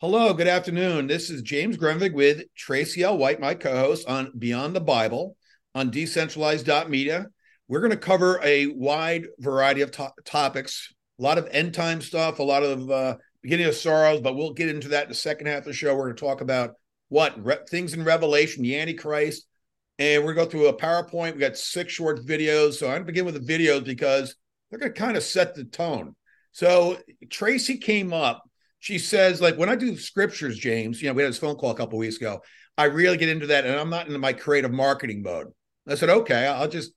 Hello, good afternoon. This is James Grundvig with Traci L. White, my co host on Beyond the Bible on decentralized.media. We're going to cover a wide variety of to- topics, a lot of end time stuff, a lot of uh, beginning of sorrows, but we'll get into that in the second half of the show. We're going to talk about what Re- things in Revelation, the Antichrist, and we're going to go through a PowerPoint. We got six short videos. So I'm going to begin with the videos because they're going to kind of set the tone. So Traci came up she says, like when I do scriptures, James, you know, we had this phone call a couple weeks ago. I really get into that, and I'm not in my creative marketing mode. I said, okay, I'll just,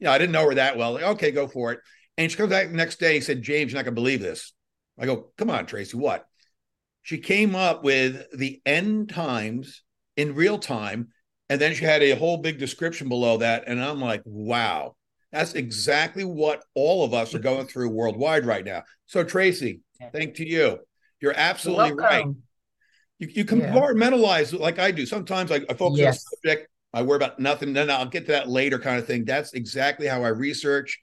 you know, I didn't know her that well. Like, okay, go for it. And she comes back the next day. And said, James, you're not gonna believe this. I go, come on, Traci, what? She came up with the end times in real time, and then she had a whole big description below that, and I'm like, wow, that's exactly what all of us are going through worldwide right now. So, Traci, thank to you you're absolutely right. You, you compartmentalize yeah. like I do. Sometimes I, I focus yes. on a subject, I worry about nothing, then I'll get to that later kind of thing. That's exactly how I research.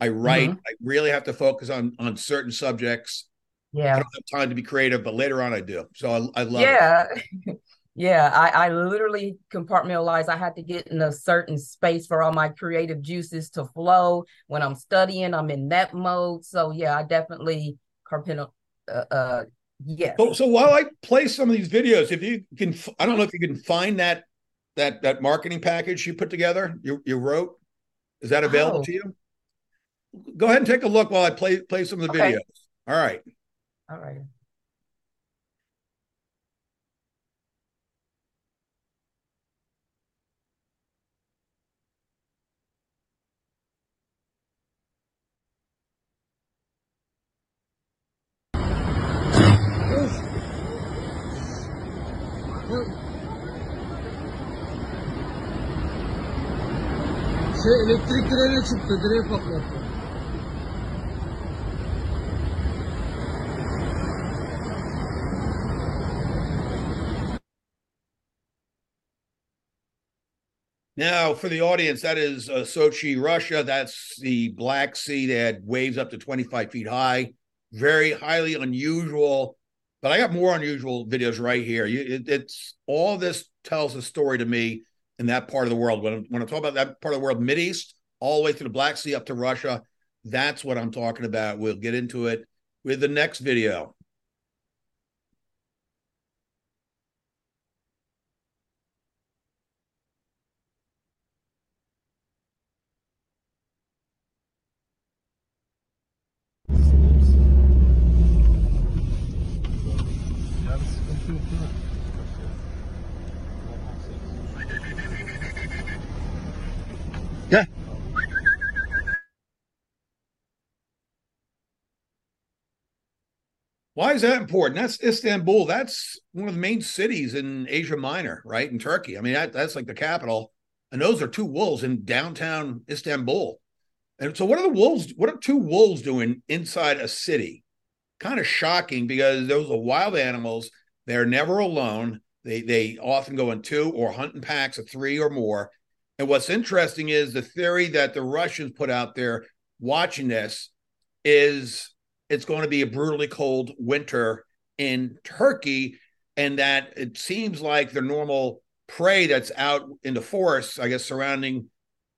I write. Mm-hmm. I really have to focus on on certain subjects. Yeah. I don't have time to be creative, but later on I do. So I, I love yeah. it. yeah. I, I literally compartmentalize. I had to get in a certain space for all my creative juices to flow. When I'm studying, I'm in that mode. So yeah, I definitely compartmentalize uh, uh yes. So, so while I play some of these videos, if you can, I don't know if you can find that that that marketing package you put together, you you wrote. Is that available oh. to you? Go ahead and take a look while I play play some of the okay. videos. All right. All right. Şey elektrik direğine çıktı, direği patlattı. Now, for the audience, that is uh, Sochi, Russia. That's the Black Sea. They had waves up to 25 feet high. Very highly unusual. But I got more unusual videos right here. You, it, it's all this tells a story to me in that part of the world. When I'm, when I talk about that part of the world, Mid East, all the way through the Black Sea up to Russia, that's what I'm talking about. We'll get into it with the next video. Why is that important? That's Istanbul. That's one of the main cities in Asia Minor, right? In Turkey. I mean, that, that's like the capital. And those are two wolves in downtown Istanbul. And so, what are the wolves? What are two wolves doing inside a city? Kind of shocking because those are wild animals. They're never alone. They they often go in two or hunt in packs of three or more. And what's interesting is the theory that the Russians put out there watching this is it's going to be a brutally cold winter in Turkey, and that it seems like the normal prey that's out in the forests, I guess, surrounding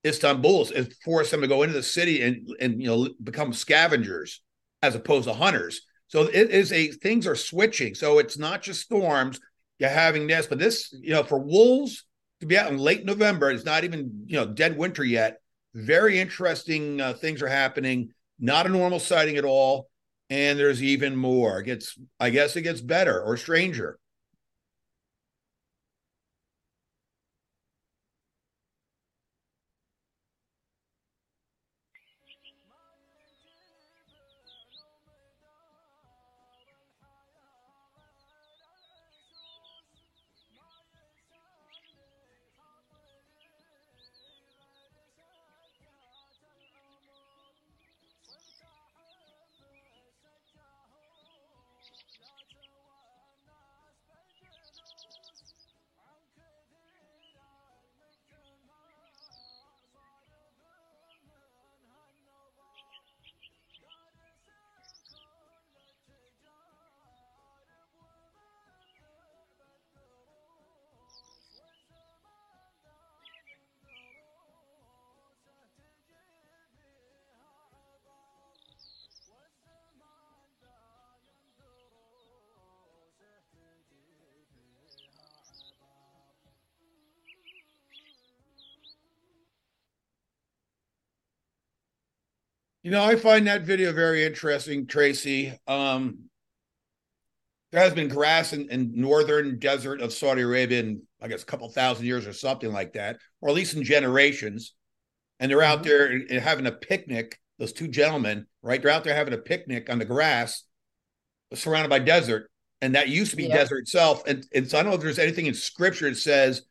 Istanbul, is forced them to go into the city and and you know become scavengers as opposed to hunters. So it is a things are switching. So it's not just storms. You're having this, but this, you know, for wolves to be out in late November, it's not even you know dead winter yet. Very interesting uh, things are happening. Not a normal sighting at all and there's even more. It gets, I guess, it gets better or stranger. You know, I find that video very interesting, Traci. Um, there has been grass in, in northern desert of Saudi Arabia in, I guess, a couple thousand years or something like that, or at least in generations. And they're out Mhm. there having a picnic. Those two gentlemen, right? They're out there having a picnic on the grass, surrounded by desert, and that used to be Yeah. desert itself. And, and so I don't know if there's anything in Scripture that says,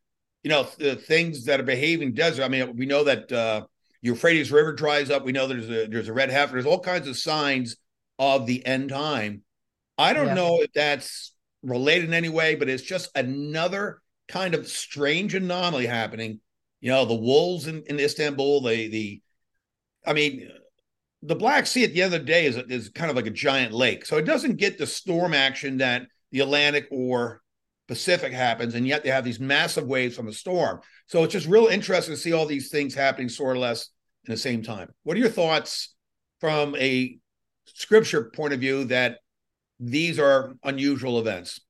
you know, the things that are behaving desert. I mean, we know that uh, Euphrates River dries up. We know there's a there's a red heifer. There's all kinds of signs of the end time. I don't Yeah. know if that's related in any way, but it's just another kind of strange anomaly happening. You know, the wolves in, in Istanbul, the the I mean, the Black Sea at the end of the day is is kind of like a giant lake. So it doesn't get the storm action that the Atlantic or Pacific happens, and yet they have these massive waves from a storm. So it's just real interesting to see all these things happening sort of less in the same time. What are your thoughts from a scripture point of view that these are unusual events?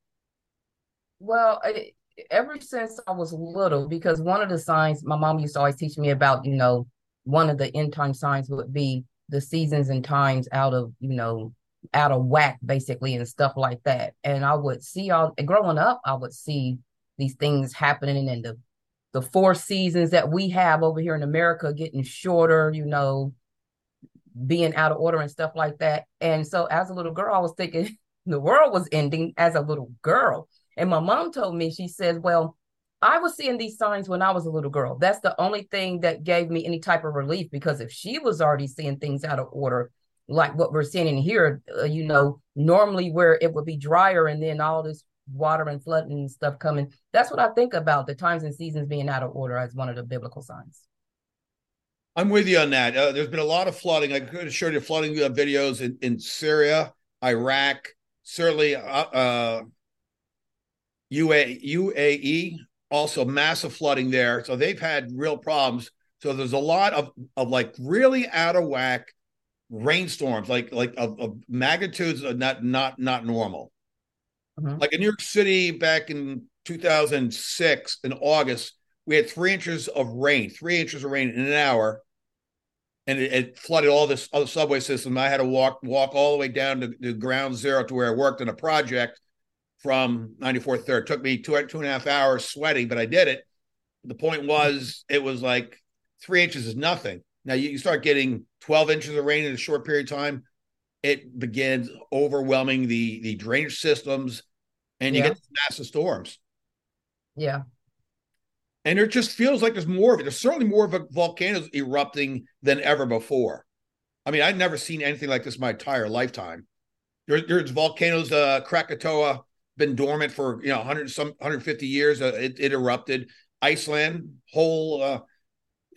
Well, I, ever since I was little, because one of the signs my mom used to always teach me about, you know, one of the end time signs would be the seasons and times out of, you know, out of whack, basically, and stuff like that. And I would see all growing up, I would see these things happening and the the four seasons that we have over here in America getting shorter, you know, being out of order and stuff like that. And so as a little girl, I was thinking the world was ending as a little girl. And my mom told me, she said, Well, I was seeing these signs when I was a little girl. That's the only thing that gave me any type of relief because if she was already seeing things out of order, like what we're seeing in here, uh, you know, normally where it would be drier and then all this water and flooding and stuff coming, that's what I think about the times and seasons being out of order as one of the biblical signs. I'm with you on that. Uh, there's been a lot of flooding. I could have showed you flooding uh, videos in, in Syria, Iraq, certainly uh, uh, UA, UAE, also massive flooding there. So they've had real problems. So there's a lot of, of like really out of whack rainstorms, like like of, of magnitudes of not not not normal. Mhm. Like in New York City back in 2006 in August, we had three inches of rain, three inches of rain in an hour, and it, it flooded all this other subway system. I had to walk walk all the way down to, to ground zero to where I worked on a project from 94th Third. It took me two two and a half hours sweating, but I did it. The point was, it was like three inches is nothing. Now you, start getting 12 inches of rain in a short period of time. It begins overwhelming the the drainage systems, and you Yeah. get massive storms. Yeah. And it just feels like there's more of it. There's certainly more of a volcanoes erupting than ever before. I mean, I've never seen anything like this my entire lifetime. There, there's volcanoes. Uh, Krakatoa been dormant for you know 100 some 150 years. Uh, it, it erupted. Iceland, whole uh,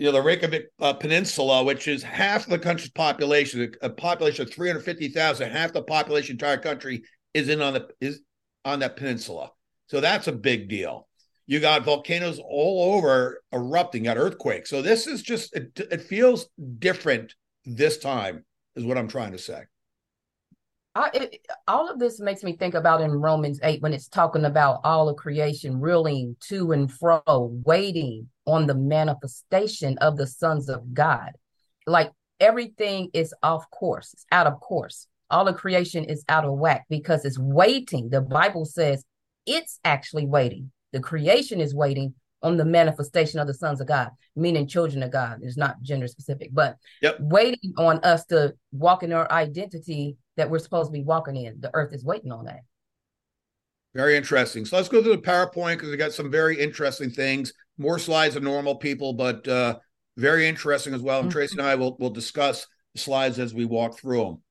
you know the Reykjavik uh, Peninsula, which is half the country's population, a population of 350,000. Half the population, entire country, is in on the is on that peninsula. So that's a big deal. You got volcanoes all over erupting, got earthquakes. So this is just it, it feels different this time, is what I'm trying to say. I, it, all of this makes me think about in Romans 8 when it's talking about all of creation reeling to and fro, waiting on the manifestation of the sons of God. Like everything is off course, it's out of course. All of creation is out of whack because it's waiting. The Bible says it's actually waiting. The creation is waiting on the manifestation of the sons of God, meaning children of God. It's not gender specific, but Yep. waiting on us to walk in our identity that we're supposed to be walking in. The earth is waiting on that. Very interesting. So let's go to the PowerPoint because we got some very interesting things. More slides than normal people, but uh, very interesting as well. And. Traci and I will will discuss the slides as we walk through them.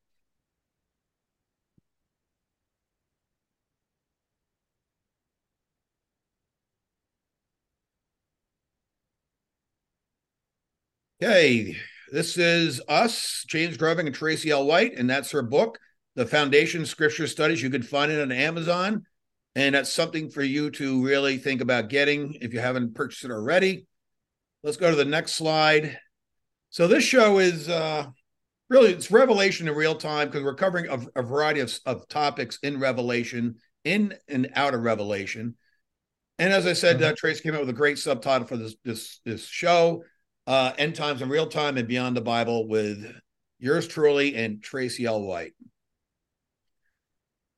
Okay, this is us, James Grundvig and Traci L. White, and that's her book, The Foundation Scripture Studies. You can find it on Amazon, and that's something for you to really think about getting if you haven't purchased it already. Let's go to the next slide. So this show is uh, really it's Revelation in real time because we're covering a, a variety of, of topics in Revelation, in and out of Revelation. And as I said, uh, Trace came up with a great subtitle for this this this show, uh, "End Times in Real Time and Beyond the Bible" with Yours truly and Traci L. White.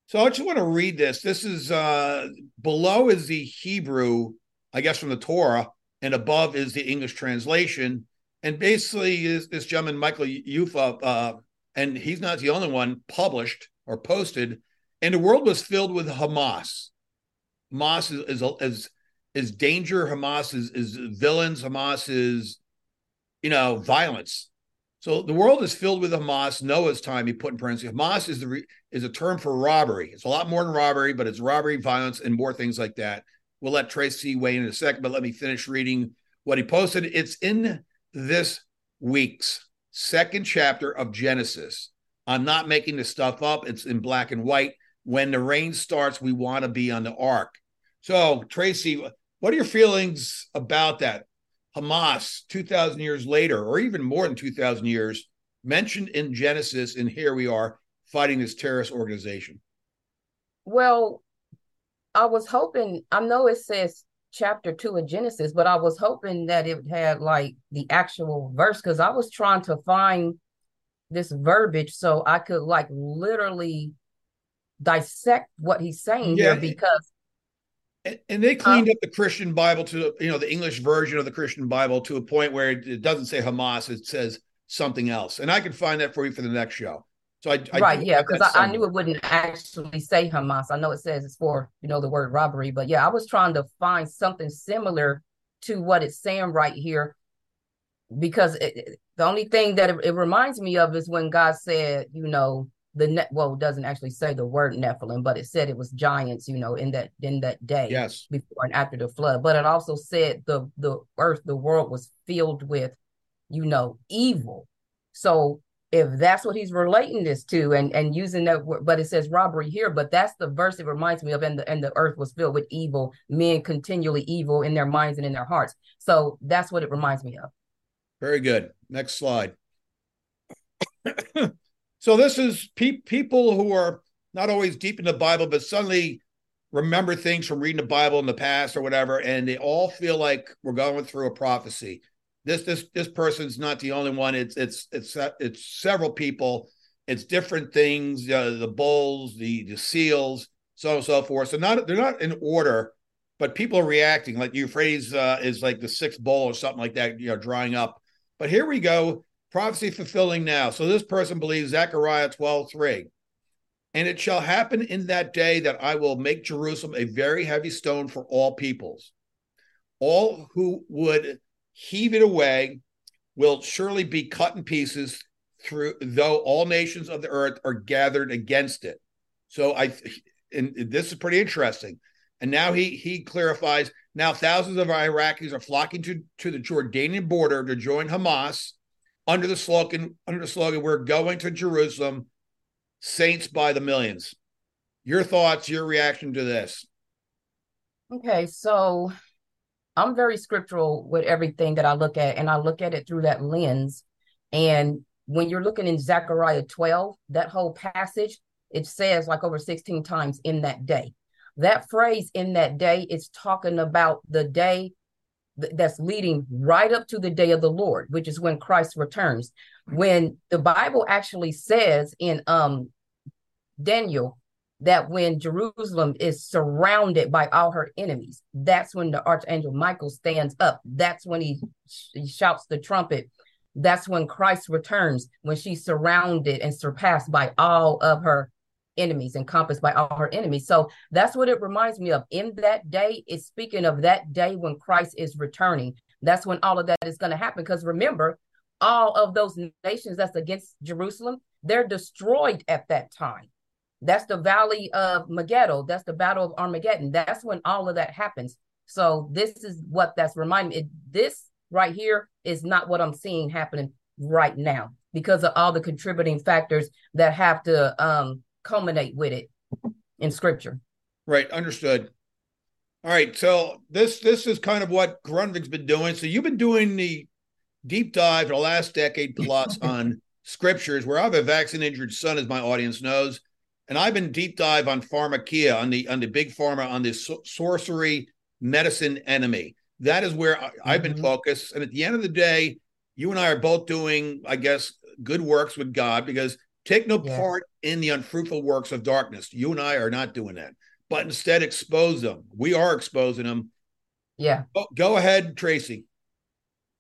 So I just want to read this. This is uh below is the Hebrew, I guess from the Torah, and above is the English translation. And basically, is this gentleman Michael Youfa, uh, and he's not the only one published or posted. And the world was filled with Hamas. Hamas is is is, is danger. Hamas is is villains. Hamas is, you know, violence. So the world is filled with Hamas. Noah's time, he put in parentheses. Hamas is the re, is a term for robbery. It's a lot more than robbery, but it's robbery, violence, and more things like that. We'll let Traci weigh in, in a second, but let me finish reading what he posted. It's in this week's second chapter of Genesis. I'm not making this stuff up. It's in black and white. When the rain starts, we want to be on the ark. So, Traci, what are your feelings about that? Hamas, 2,000 years later, or even more than 2,000 years, mentioned in Genesis, and here we are fighting this terrorist organization. Well, I was hoping, I know it says chapter two of Genesis, but I was hoping that it had like the actual verse because I was trying to find this verbiage so I could like literally dissect what he's saying yeah. here because and, and they cleaned um, up the Christian Bible to you know the English version of the Christian Bible to a point where it, it doesn't say Hamas, it says something else. And I can find that for you for the next show. So I, I right, yeah, because I, I, knew it wouldn't actually say Hamas. I know it says it's for you know the word robbery, but yeah, I was trying to find something similar to what it's saying right here, because it, the only thing that it, it, reminds me of is when God said, you know, the net well doesn't actually say the word nephilim but it said it was giants you know in that in that day yes. before and after the flood. But it also said the the earth the world was filled with you know evil. So if that's what he's relating this to and and using that word but it says robbery here but that's the verse it reminds me of and the and the earth was filled with evil men continually evil in their minds and in their hearts. So that's what it reminds me of. Very good. Next slide So this is pe- people who are not always deep in the Bible, but suddenly remember things from reading the Bible in the past or whatever, and they all feel like we're going through a prophecy. This this this person's not the only one. It's it's it's it's several people. It's different things. Uh, the bulls, the the seals, so on and so forth. So not they're not in order, but people are reacting. Like Euphrates uh, is like the sixth bowl or something like that. You know, drying up. But here we go prophecy fulfilling now. So this person believes Zechariah 12, 3. And it shall happen in that day that I will make Jerusalem a very heavy stone for all peoples. All who would heave it away will surely be cut in pieces through though all nations of the earth are gathered against it. So I and this is pretty interesting. And now he he clarifies now thousands of Iraqis are flocking to, to the Jordanian border to join Hamas under the slogan under the slogan we're going to Jerusalem, saints by the millions. Your thoughts, your reaction to this? Okay, so I'm very scriptural with everything that I look at, and I look at it through that lens. And when you're looking in Zechariah 12, that whole passage, it says like over 16 times in that day. That phrase in that day is talking about the day that's leading right up to the day of the Lord, which is when Christ returns. When the Bible actually says in um Daniel that when Jerusalem is surrounded by all her enemies, that's when the archangel Michael stands up. That's when he, he shouts the trumpet. That's when Christ returns, when she's surrounded and surpassed by all of her enemies, encompassed by all her enemies. So that's what it reminds me of. In that day, it's speaking of that day when Christ is returning. That's when all of that is going to happen. Because remember, all of those nations that's against Jerusalem, they're destroyed at that time. That's the valley of Megiddo. That's the battle of Armageddon. That's when all of that happens. So this is what that's reminding me. This right here is not what I'm seeing happening right now because of all the contributing factors that have to um, culminate with it in scripture. Right, understood. All right, so this this is kind of what Grundvig's been doing. So you've been doing the deep dive for the last decade plus on scriptures, where I have a vaccine injured son, as my audience knows, and I've been deep dive on pharmakeia, on the on the big pharma, on the so- sorcery medicine enemy. That is where I, have been mm-hmm. focused. And at the end of the day, you and I are both doing, I guess, good works with God because take no Yeah. part in the unfruitful works of darkness. You and I are not doing that, but instead expose them. We are exposing them. Yeah. Go, go ahead, Traci.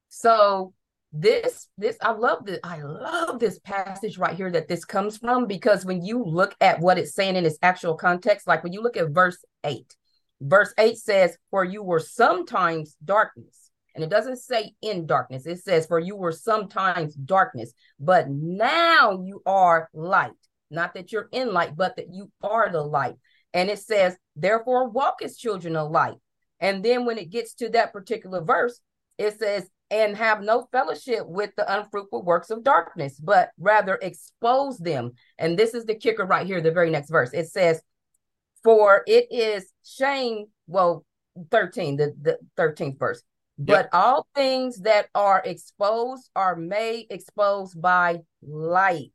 So this this I love this I love this passage right here that this comes from because when you look at what it's saying in its actual context, like when you look at verse 8, verse 8 says, For you were sometimes darkness. And it doesn't say in darkness, it says, For you were sometimes darkness, but now you are light. Not that you're in light, but that you are the light. And it says, Therefore, walk as children of light. And then when it gets to that particular verse, it says, and have no fellowship with the unfruitful works of darkness, but rather expose them. And this is the kicker right here, the very next verse. It says, For it is shame, well, 13, the, the 13th verse. But all things that are exposed are made exposed by light.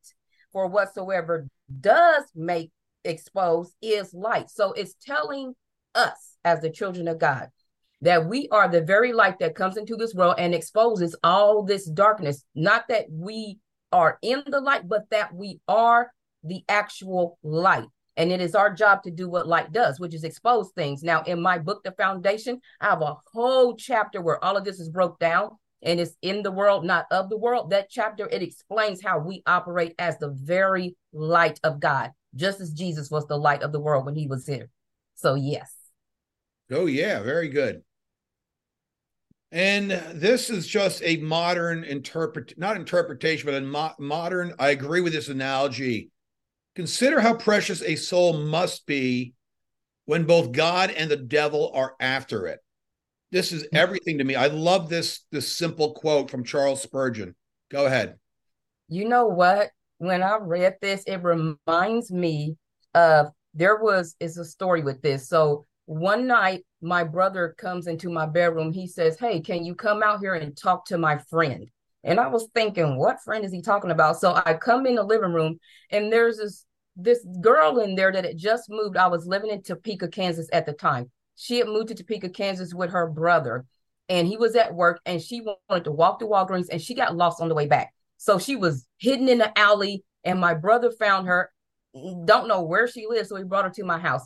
For whatsoever does make exposed is light. So it's telling us as the children of God that we are the very light that comes into this world and exposes all this darkness. Not that we are in the light, but that we are the actual light. And it is our job to do what light does, which is expose things. Now, in my book, The Foundation, I have a whole chapter where all of this is broke down and it's in the world, not of the world. That chapter, it explains how we operate as the very light of God, just as Jesus was the light of the world when he was here. So, yes. Oh, yeah, very good. And this is just a modern interpret, not interpretation, but a mo- modern. I agree with this analogy. Consider how precious a soul must be when both God and the devil are after it. This is everything to me. I love this this simple quote from Charles Spurgeon. Go ahead. You know what? When I read this, it reminds me of there was is a story with this. So one night my brother comes into my bedroom. He says, Hey, can you come out here and talk to my friend? And I was thinking, what friend is he talking about? So I come in the living room and there's this this girl in there that had just moved. I was living in Topeka, Kansas at the time. She had moved to Topeka, Kansas with her brother, and he was at work and she wanted to walk to Walgreens and she got lost on the way back. So she was hidden in the alley, and my brother found her. Don't know where she lives, so he brought her to my house.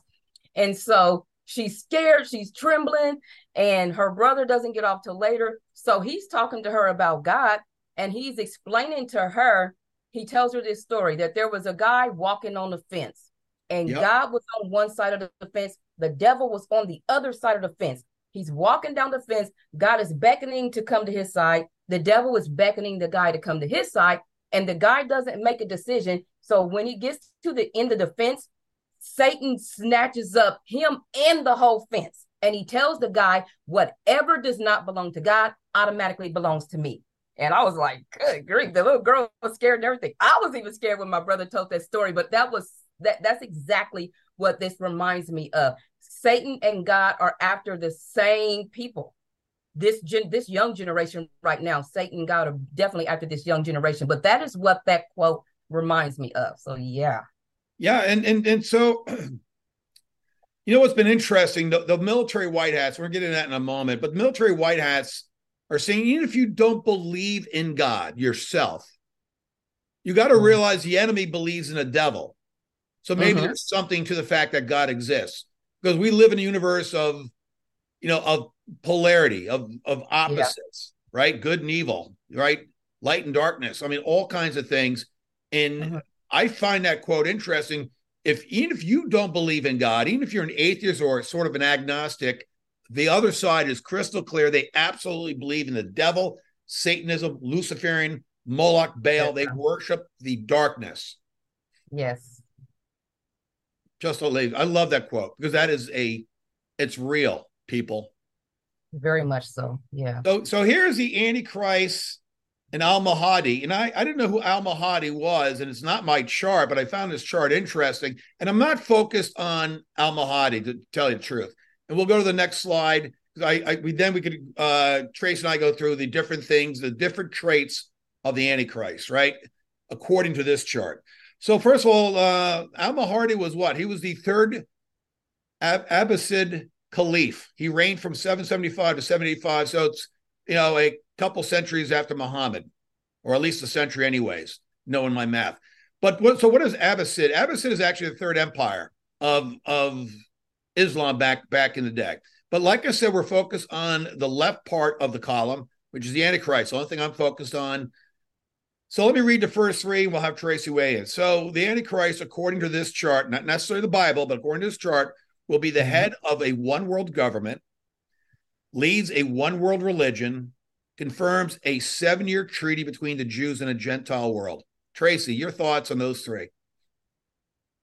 And so she's scared, she's trembling, and her brother doesn't get off till later. So he's talking to her about God, and he's explaining to her. He tells her this story that there was a guy walking on the fence, and Yep. God was on one side of the fence, the devil was on the other side of the fence. He's walking down the fence. God is beckoning to come to his side. The devil is beckoning the guy to come to his side, and the guy doesn't make a decision. So when he gets to the end of the fence, Satan snatches up him and the whole fence. And he tells the guy, whatever does not belong to God automatically belongs to me. And I was like, good grief. The little girl was scared and everything. I was even scared when my brother told that story, but that was that that's exactly what this reminds me of. Satan and God are after the same people. This gen- this young generation right now, Satan and God are definitely after this young generation. But that is what that quote reminds me of. So yeah. Yeah, and and and so you know what's been interesting? The, the military white hats, we're getting that in a moment, but military white hats are saying even if you don't believe in God yourself, you got to Mhm. realize the enemy believes in a devil. So maybe Mhm. there's something to the fact that God exists. Because we live in a universe of, you know, of polarity, of of opposites, right? Good and evil, right? Light and darkness. I mean, all kinds of things. And Mhm. I find that quote interesting. If even if you don't believe in God, even if you're an atheist or sort of an agnostic, the other side is crystal clear. They absolutely believe in the devil, Satanism, Luciferian, Moloch, Baal. They worship the darkness. Yes. Just a lady. I love that quote because that is a, it's real, people. Very much so. Yeah. So, so here's the Antichrist and Al Mahdi. And I, I didn't know who Al Mahdi was, and it's not my chart, but I found this chart interesting. And I'm not focused on Al Mahdi to tell you the truth. And we'll go to the next slide. I, I we then we could uh Trace and I go through the different things, the different traits of the Antichrist, right? According to this chart. So first of all, uh Al Mahdi was what? He was the third Ab- Abbasid Caliph. He reigned from 775 to 785. So it's, you know, a couple centuries after Muhammad, or at least a century, anyways. knowing my math. But what, so what is Abbasid? Abbasid is actually the third empire of of Islam back back in the day. But like I said, we're focused on the left part of the column, which is the Antichrist. The only thing I'm focused on. So let me read the first three, and we'll have Traci weigh in. So the Antichrist, according to this chart, not necessarily the Bible, but according to this chart, will be the mm-hmm. head of a one world government, leads a one world religion, confirms a seven year treaty between the Jews and a Gentile world. Traci, your thoughts on those three?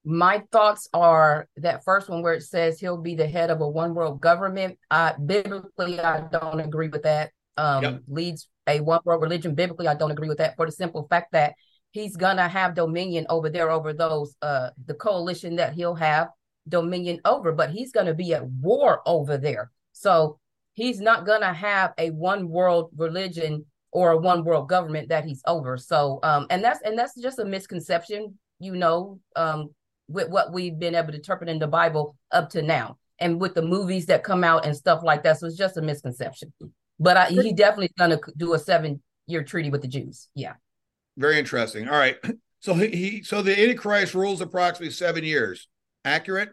My thoughts are that first one where it says he'll be the head of a one world government. I biblically I don't agree with that. Um, yep. leads a one world religion. Biblically, I don't agree with that for the simple fact that he's gonna have dominion over there over those uh the coalition that he'll have dominion over, but he's gonna be at war over there. So he's not gonna have a one world religion or a one world government that he's over. So um and that's and that's just a misconception, you know, um with what we've been able to interpret in the Bible up to now. And with the movies that come out and stuff like that. So it's just a misconception. But I, he definitely is going to do a seven year treaty with the Jews. Yeah. Very interesting. All right. So he, he so the Antichrist rules approximately seven years. Accurate?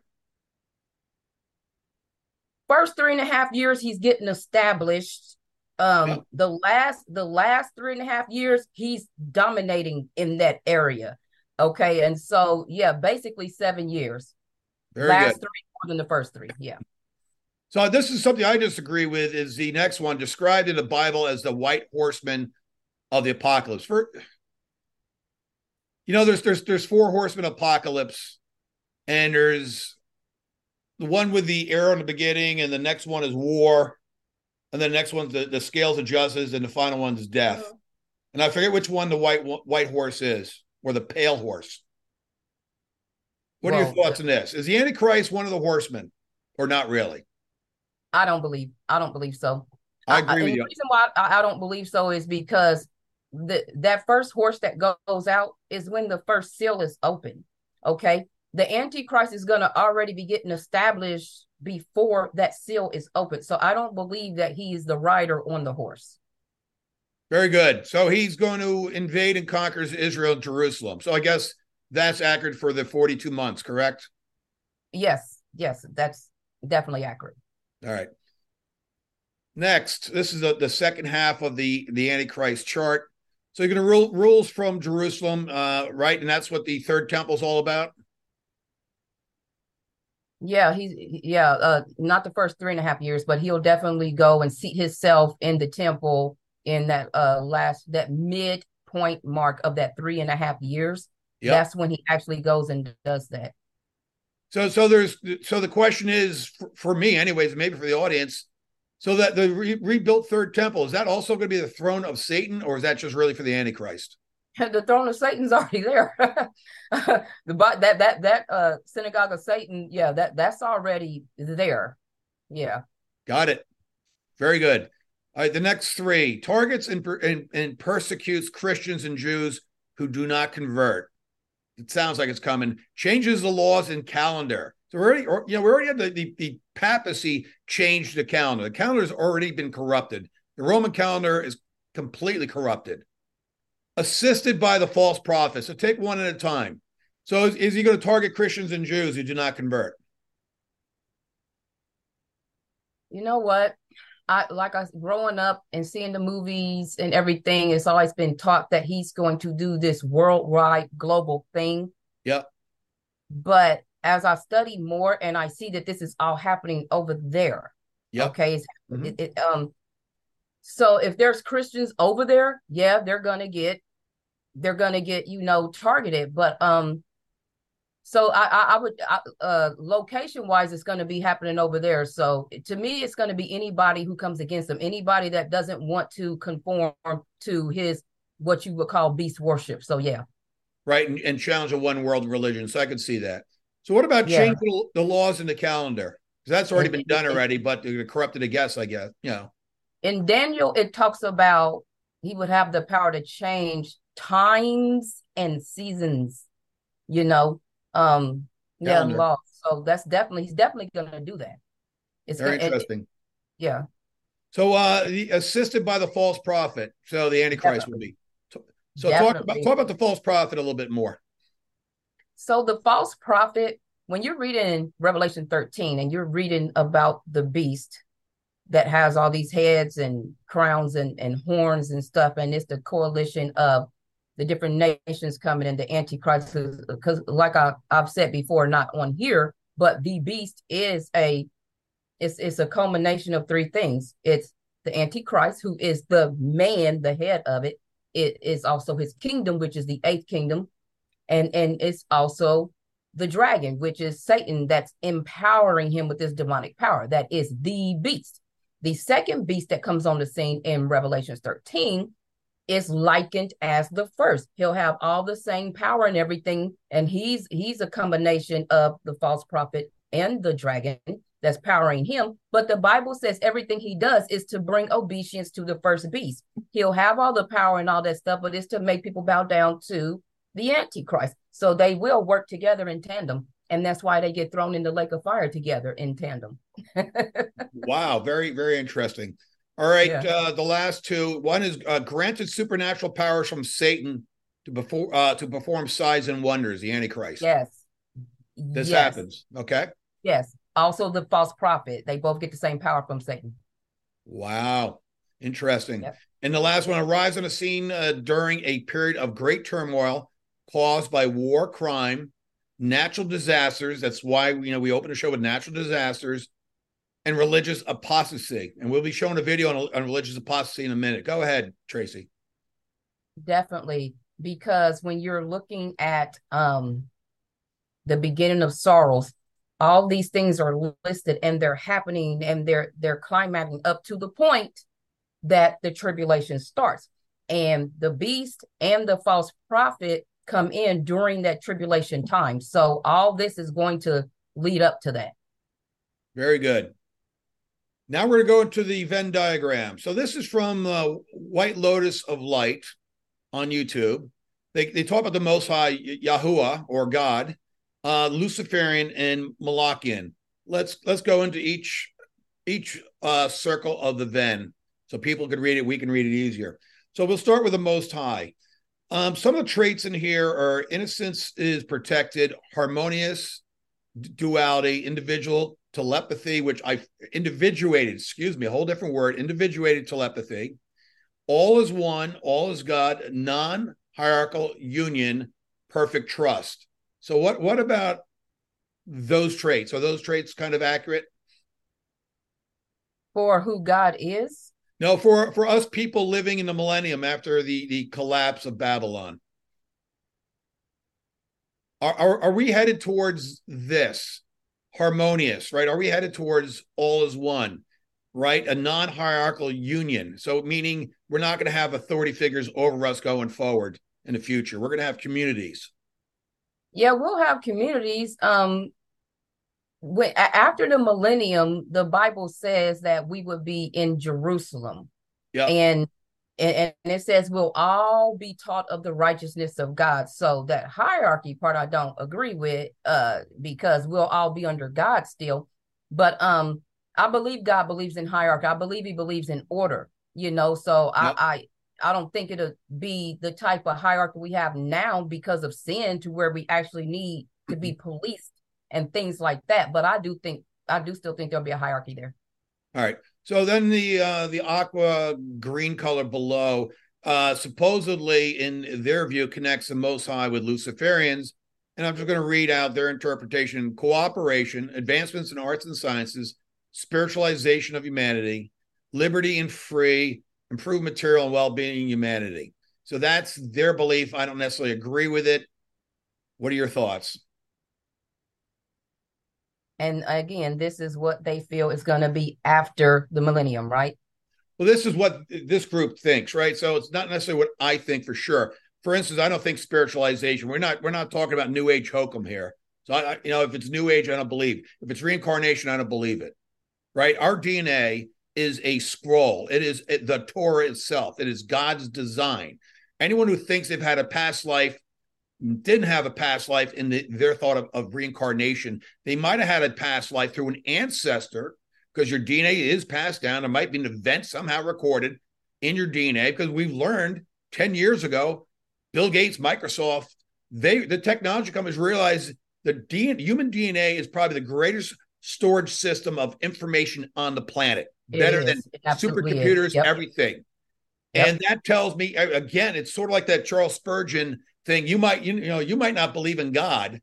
First three and a half years he's getting established. Um the last the last three and a half years he's dominating in that area. Okay. And so yeah, basically seven years. Very last good. three more than the first three. Yeah. So this is something I disagree with. Is the next one described in the Bible as the white horseman of the apocalypse? For you know, there's there's there's four horsemen apocalypse, and there's the one with the arrow in the beginning, and the next one is war, and the next one's the, the scales of justice, and the final one is death. Uh-huh. And I forget which one the white white horse is, or the pale horse. What well, are your thoughts on this? Is the Antichrist one of the horsemen, or not really? I don't believe. I don't believe so. I agree I, with you. The reason why I, I, don't believe so is because the that first horse that goes out is when the first seal is open. Okay, the Antichrist is going to already be getting established before that seal is open. So I don't believe that he is the rider on the horse. Very good. So he's going to invade and conquer Israel and Jerusalem. So I guess that's accurate for the 42 months, correct? Yes. Yes, that's definitely accurate. All right. Next, this is the, the second half of the the Antichrist chart. So you're going to rule rules from Jerusalem, uh, right? And that's what the third temple is all about. Yeah, he's yeah, uh, not the first three and a half years, but he'll definitely go and seat himself in the temple in that uh last that midpoint mark of that three and a half years. Yep. That's when he actually goes and does that. So, so there's so the question is for, for me, anyways, maybe for the audience. So that the re- rebuilt third temple is that also going to be the throne of Satan, or is that just really for the Antichrist? The throne of Satan's already there. the that that that uh synagogue of Satan, yeah, that that's already there. Yeah. Got it. Very good. All right, the next three targets and, and, and persecutes Christians and Jews who do not convert it sounds like it's coming, changes the laws and calendar. So we already, or, you know, we already have the, the, the papacy change the calendar. The calendar has already been corrupted. The Roman calendar is completely corrupted, assisted by the false prophets. So take one at a time. So is, is he going to target Christians and Jews who do not convert? You know what? I like I growing up and seeing the movies and everything, it's always been taught that he's going to do this worldwide global thing. Yep. But as I study more and I see that this is all happening over there. Yep. Okay. Mm-hmm. It, it, um so if there's Christians over there, yeah, they're gonna get they're gonna get, you know, targeted. But um so I, I, I would I, uh, location wise, it's going to be happening over there. So to me, it's going to be anybody who comes against him, anybody that doesn't want to conform to his what you would call beast worship. So yeah, right, and, and challenge a one world religion. So I can see that. So what about yeah. changing the laws in the calendar? Because that's already been done already, but they're corrupted a guess, I guess. You know, in Daniel, it talks about he would have the power to change times and seasons. You know, um yeah law. So that's definitely he's definitely gonna do that. It's very gonna, interesting. It, yeah. So uh assisted by the false prophet so the antichrist definitely. would be So talk about talk about the false prophet a little bit more. So the false prophet, when you're reading Revelation 13 and you're reading about the beast that has all these heads and crowns and, and horns and stuff, and it's the coalition of the different nations coming in the antichrist because like I, i've said before not on here but the beast is a it's it's a culmination of three things. It's the antichrist who is the man the head of it. It is also his kingdom which is the eighth kingdom. And and it's also the dragon which is satan that's empowering him with this demonic power. That is the beast. The second beast that comes on the scene in revelations 13 is likened as the first. He'll have all the same power and everything, and he's he's a combination of the false prophet and the dragon that's powering him. But the Bible says everything he does is to bring obedience to the first beast. He'll have all the power and all that stuff, but it's to make people bow down to the Antichrist. So they will work together in tandem. And that's why they get thrown in the lake of fire together in tandem. wow, very, very interesting. All right, yeah. uh, the last two. One is uh, granted supernatural powers from Satan to before uh, to perform signs and wonders. The Antichrist. Yes. This yes. happens. Okay. Yes. Also, the false prophet. They both get the same power from Satan. Wow. Interesting. Yep. And the last one arrives on a scene uh, during a period of great turmoil caused by war, crime, natural disasters. That's why you know we open a show with natural disasters and religious apostasy. And we'll be showing a video on, on religious apostasy in a minute. Go ahead, Traci. Definitely. Because when you're looking at um, the beginning of sorrows, all these things are listed and they're happening and they're they're climaxing up to the point that the tribulation starts. And the beast and the false prophet come in during that tribulation time. So all this is going to lead up to that. Very good. Now we're going to go into the Venn diagram. So this is from uh, White Lotus of Light on YouTube. They, they talk about the Most High Yahuwah or God, uh, Luciferian, and Molochian. Let's let's go into each each uh, circle of the Venn so people can read it. We can read it easier. So we'll start with the Most High. Um, some of the traits in here are innocence is protected, harmonious, duality, individual telepathy, which I individuated, excuse me, a whole different word, individuated telepathy. All is one, all is God, non hierarchical union, perfect trust. So, what, what about those traits? Are those traits kind of accurate? For who God is? No, for, for us people living in the millennium after the, the collapse of Babylon. Are, are, are we headed towards this? Harmonious, right? Are we headed towards all as one, right? A non hierarchical union. So, meaning we're not going to have authority figures over us going forward in the future. We're going to have communities. Yeah, we'll have communities. Um, when, after the millennium, the Bible says that we would be in Jerusalem. Yeah. And and, and, it says we'll all be taught of the righteousness of God. So that hierarchy part I don't agree with, uh, because we'll all be under God still. But um, I believe God believes in hierarchy. I believe He believes in order. You know, so yep. I, I I don't think it'll be the type of hierarchy we have now because of sin to where we actually need to be policed and things like that. But I do think I do still think there'll be a hierarchy there. All right. So then the uh, the aqua green color below uh, supposedly, in their view, connects the Most High with Luciferians. And I'm just going to read out their interpretation: cooperation, advancements in arts and sciences, spiritualization of humanity, liberty and free, improved material and well-being in humanity. So that's their belief. I don't necessarily agree with it. What are your thoughts? And again, this is what they feel is going to be after the millennium, right? Well, this is what this group thinks, right? So it's not necessarily what I think for sure. For instance, I don't think spiritualization. We're not we're not talking about New Age hokum here. So I, you know, if it's New Age, I don't believe. If it's reincarnation, I don't believe it. Right? Our DNA is a scroll. It is the Torah itself. It is God's design. Anyone who thinks they've had a past life didn't have a past life in the, their thought of, of reincarnation. They might have had a past life through an ancestor because your DNA is passed down. It might be an event somehow recorded in your DNA because we've learned 10 years ago Bill Gates, Microsoft, they the technology companies realize the DNA, human DNA is probably the greatest storage system of information on the planet, It better is. than supercomputers, Yep. everything. Yep. And that tells me again, it's sort of like that Charles Spurgeon thing. You might, you, you know, you might not believe in God,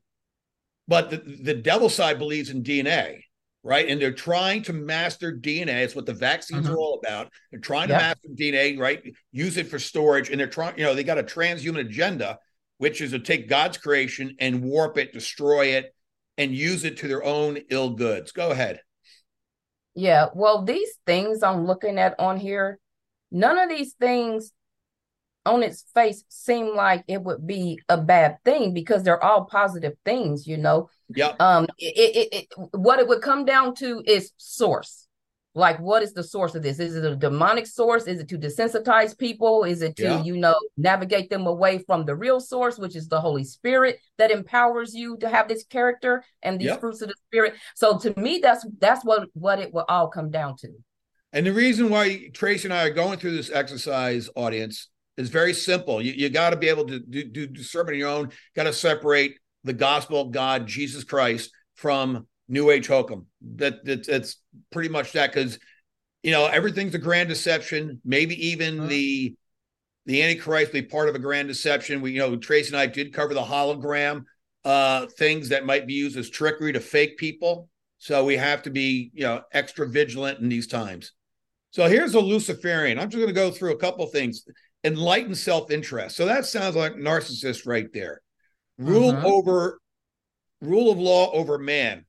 but the, the devil side believes in DNA, right? And they're trying to master DNA. It's what the vaccines are mm-hmm. all about. They're trying to master DNA, right? Use it for storage, and they're trying, you know, they got a transhuman agenda, which is to take God's creation and warp it, destroy it, and use it to their own ill goods. Go ahead. Yeah, well, these things I'm looking at on here, none of these things on its face seem like it would be a bad thing because they're all positive things, you know. Yeah. Um, it, it, it what it would come down to is source. Like, what is the source of this? Is it a demonic source? Is it to desensitize people? Is it to, Yeah. you know, navigate them away from the real source, which is the Holy Spirit that empowers you to have this character and these fruits of the Spirit? So to me, that's that's what what it will all come down to. And the reason why Traci and I are going through this exercise, audience, is very simple. You, you got to be able to do, do discernment on your own. Got to separate the gospel of God, Jesus Christ, from New Age hokum. That that's, that's pretty much that because you know everything's a grand deception. Maybe even Mhm. the the Antichrist be part of a grand deception. We you know Traci and I did cover the hologram uh things that might be used as trickery to fake people. So we have to be you know extra vigilant in these times. So here's a Luciferian. I'm just going to go through a couple things. Enlightened self-interest. So that sounds like narcissist right there. Rule Mhm. over, rule of law over man.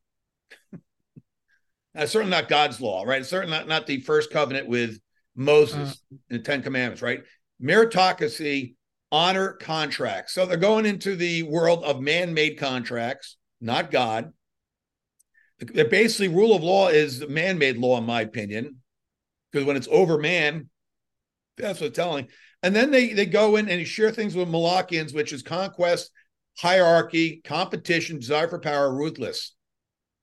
That's certainly not God's law, right? It's certainly not, not the first covenant with Moses in the Ten Commandments, right? Meritocracy, honor contracts. So they're going into the world of man-made contracts, not God. They're basically rule of law is man-made law, in my opinion, because when it's over man, that's what it's telling. And then they they go in and share things with Molochians, which is conquest, hierarchy, competition, desire for power, ruthless.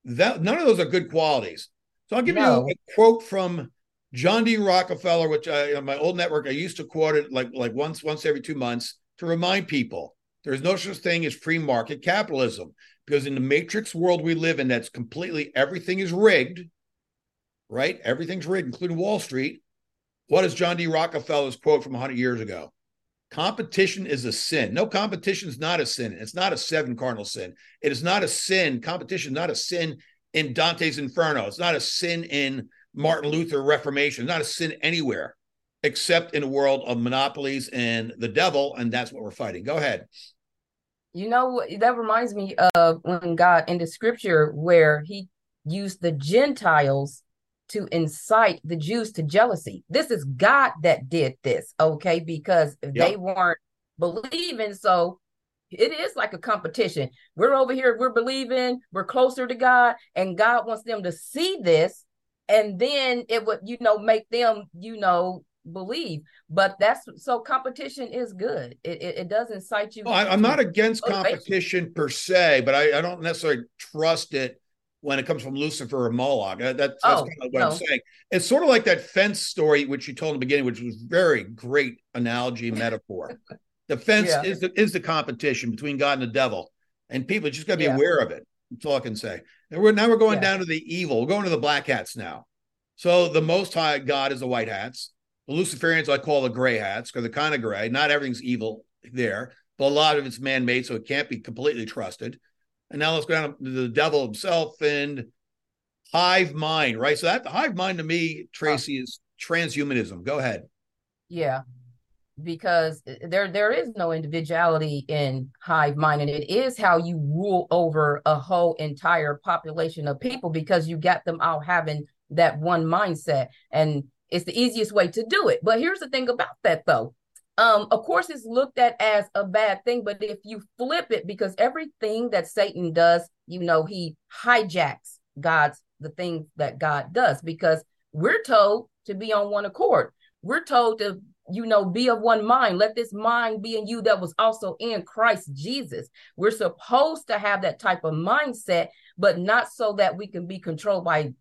That none of those are good qualities. So I'll give No. you a quote from John D. Rockefeller, which I on my old network I used to quote it like like once once every two months to remind people there's no such thing as free market capitalism because in the matrix world we live in, that's completely everything is rigged, right? Everything's rigged, including Wall Street. What is John D. Rockefeller's quote from 100 years ago? Competition is a sin. No, competition is not a sin. It's not a seven cardinal sin. It is not a sin. Competition is not a sin in Dante's Inferno. It's not a sin in Martin Luther Reformation. It's not a sin anywhere except in a world of monopolies and the devil. And that's what we're fighting. Go ahead. You know, that reminds me of when God in the scripture where he used the Gentiles to incite the Jews to jealousy. This is God that did this, okay? Because they weren't believing. So it is like a competition. We're over here, we're believing, we're closer to God, and God wants them to see this, and then it would, you know, make them, you know, believe. But that's so competition is good. It it, it does incite you. Oh, I, I'm not against motivation. competition per se, but I, I don't necessarily trust it when it comes from Lucifer or Moloch. That, that's that's Oh, kind of what I'm saying. It's sort of like that fence story which you told in the beginning, which was very great analogy metaphor. the fence Yeah. is the is the competition between God and the devil, and people just got to be Yeah. aware of it. That's all I can say. And we're now we're going Yeah. down to the evil. We're going to the black hats now. So the Most High God is the white hats. The Luciferians I call the gray hats because they're kind of gray. Not everything's evil there, but a lot of it's man-made, so it can't be completely trusted. And now let's go down to the devil himself and hive mind, right? So that hive mind to me, Traci, is transhumanism. Go ahead. Yeah, because there there is no individuality in hive mind, and it is how you rule over a whole entire population of people because you got them all having that one mindset, and it's the easiest way to do it. But here's the thing about that, though. Um, of course, it's looked at as a bad thing, but if you flip it, because everything that Satan does, you know, he hijacks God's the things that God does, because we're told to be on one accord. We're told to you know, be of one mind. Let this mind be in you that was also in Christ Jesus. We're supposed to have that type of mindset, but not so that we can be controlled by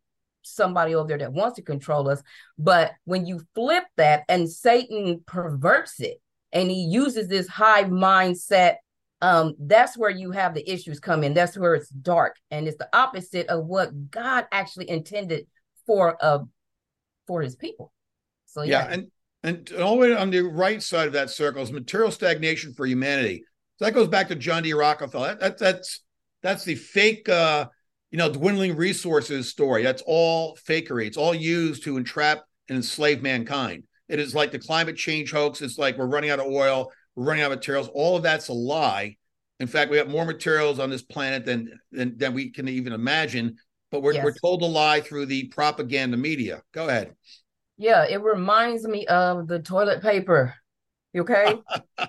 somebody over there that wants to control us. But when you flip that and Satan perverts it, and he uses this hive mindset um that's where you have the issues come in. That's where it's dark. And it's the opposite of what god actually intended for uh for his people. So yeah, yeah and and all the way on the right side of that circle is material stagnation for humanity. So that goes back to john d. Rockefeller. That, that that's that's the fake uh you know dwindling resources story that's all fakery it's all used to entrap and enslave mankind it is like the climate change hoax it's like we're running out of oil we're running out of materials. All of that's a lie. In fact, we have more materials on this planet than than, than we can even imagine. But we're yes. we're told a lie through the propaganda media. Go ahead. Yeah, it reminds me of the toilet paper. Okay,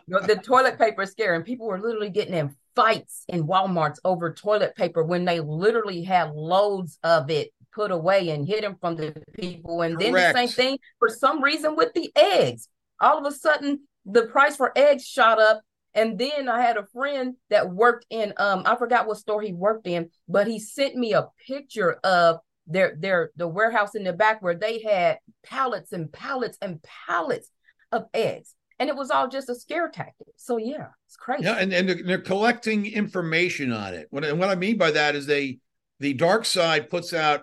the, the toilet paper scare, and people were literally getting in fights in WalMarts over toilet paper when they literally had loads of it put away and hidden from the people. And Correct. then the same thing for some reason with the eggs. All of a sudden, the price for eggs shot up. And then I had a friend that worked in um I forgot what store he worked in, but he sent me a picture of their their the warehouse in the back where they had pallets and pallets and pallets of eggs. And it was all just a scare tactic. So yeah, it's crazy. Yeah, and, and they're, they're collecting information on it. What, and what I mean by that is they the dark side puts out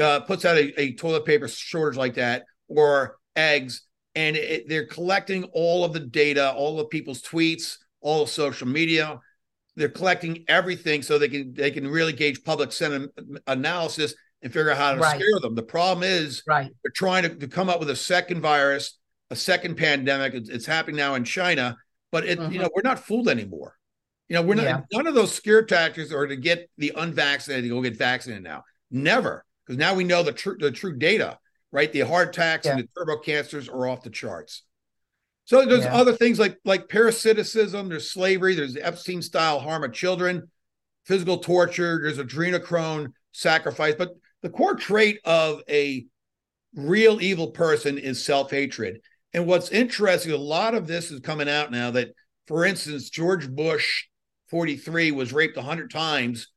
uh, puts out a, a toilet paper shortage like that or eggs and it, they're collecting all of the data, all of people's tweets, all of social media. They're collecting everything so they can they can really gauge public sentiment analysis and figure out how to right. scare them. The problem is right. they're trying to, to come up with a second virus, a second pandemic. It's, it's happening now in China, but it mm-hmm. you know we're not fooled anymore. You know we're not yeah. none of those scare tactics are to get the unvaccinated to go get vaccinated now. Never, because now we know the true the true data right? The heart attacks yeah. and the turbo cancers are off the charts. So there's yeah. other things like like parasiticism, there's slavery, there's Epstein style harm of children, physical torture, there's adrenochrome sacrifice. But the core trait of a real evil person is self hatred. And what's interesting, a lot of this is coming out now that, for instance, George Bush 43 was raped 100 times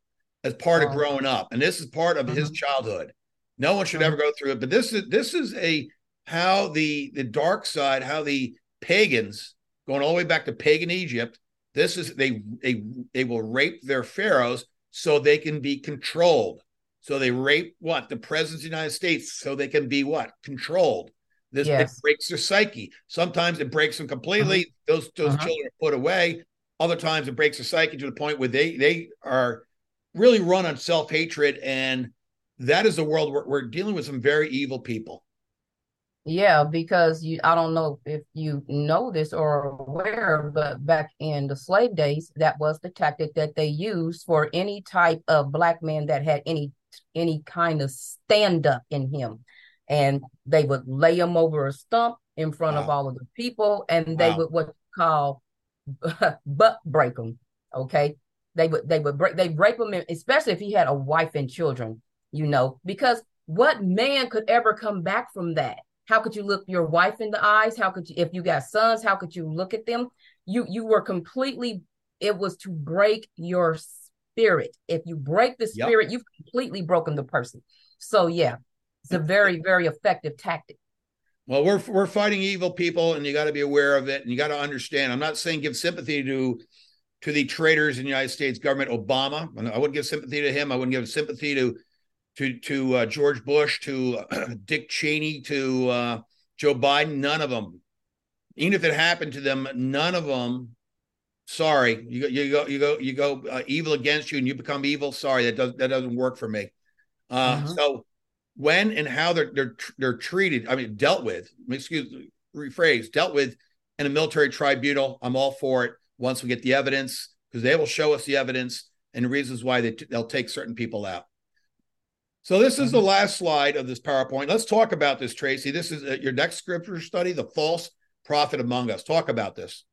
as part oh. of growing up. And this is part of his mm-hmm. childhood. No one should ever go through it. But this is this is a how the the dark side, how the pagans going all the way back to pagan Egypt. This is they they they will rape their pharaohs so they can be controlled. So they rape what the presidents of the United States so they can be what controlled. This yes. it breaks their psyche. Sometimes it breaks them completely. Uh-huh. Those those uh-huh. children are put away. Other times it breaks their psyche to the point where they they are really run on self hatred and that is a world where we're dealing with some very evil people. Yeah, because you I don't know if you know this or aware, but back in the slave days, that was the tactic that they used for any type of black man that had any any kind of stand up in him. And they would lay him over a stump in front wow. of all of the people, and they wow. would what call butt break him. Okay, they would they would break they rape him, especially if he had a wife and children you know, because what man could ever come back from that? How could you look your wife in the eyes? How could you, if you got sons, how could you look at them? You you were completely. It was to break your spirit. If you break the spirit, yep. you've completely broken the person. So yeah, it's a very very effective tactic. Well, we're we're fighting evil people, and you got to be aware of it, and you got to understand. I'm not saying give sympathy to to the traitors in the United States government, Obama. I wouldn't give sympathy to him. I wouldn't give sympathy to to to uh, George Bush, to uh, Dick Cheney, to uh, Joe Biden. None of them, even if it happened to them, none of them. Sorry, you go, you go, you go, you go uh, evil against you, and you become evil. Sorry, that does that doesn't work for me. Uh, mm-hmm. So, when and how they're they're they're treated, I mean, dealt with. Excuse, me, rephrase, dealt with in a military tribunal. I'm all for it. Once we get the evidence, because they will show us the evidence and the reasons why they t- they'll take certain people out. So this is the mm-hmm. last slide of this PowerPoint. Let's talk about this, Traci. This is uh, your next scripture study, the false prophet among us. Talk about this.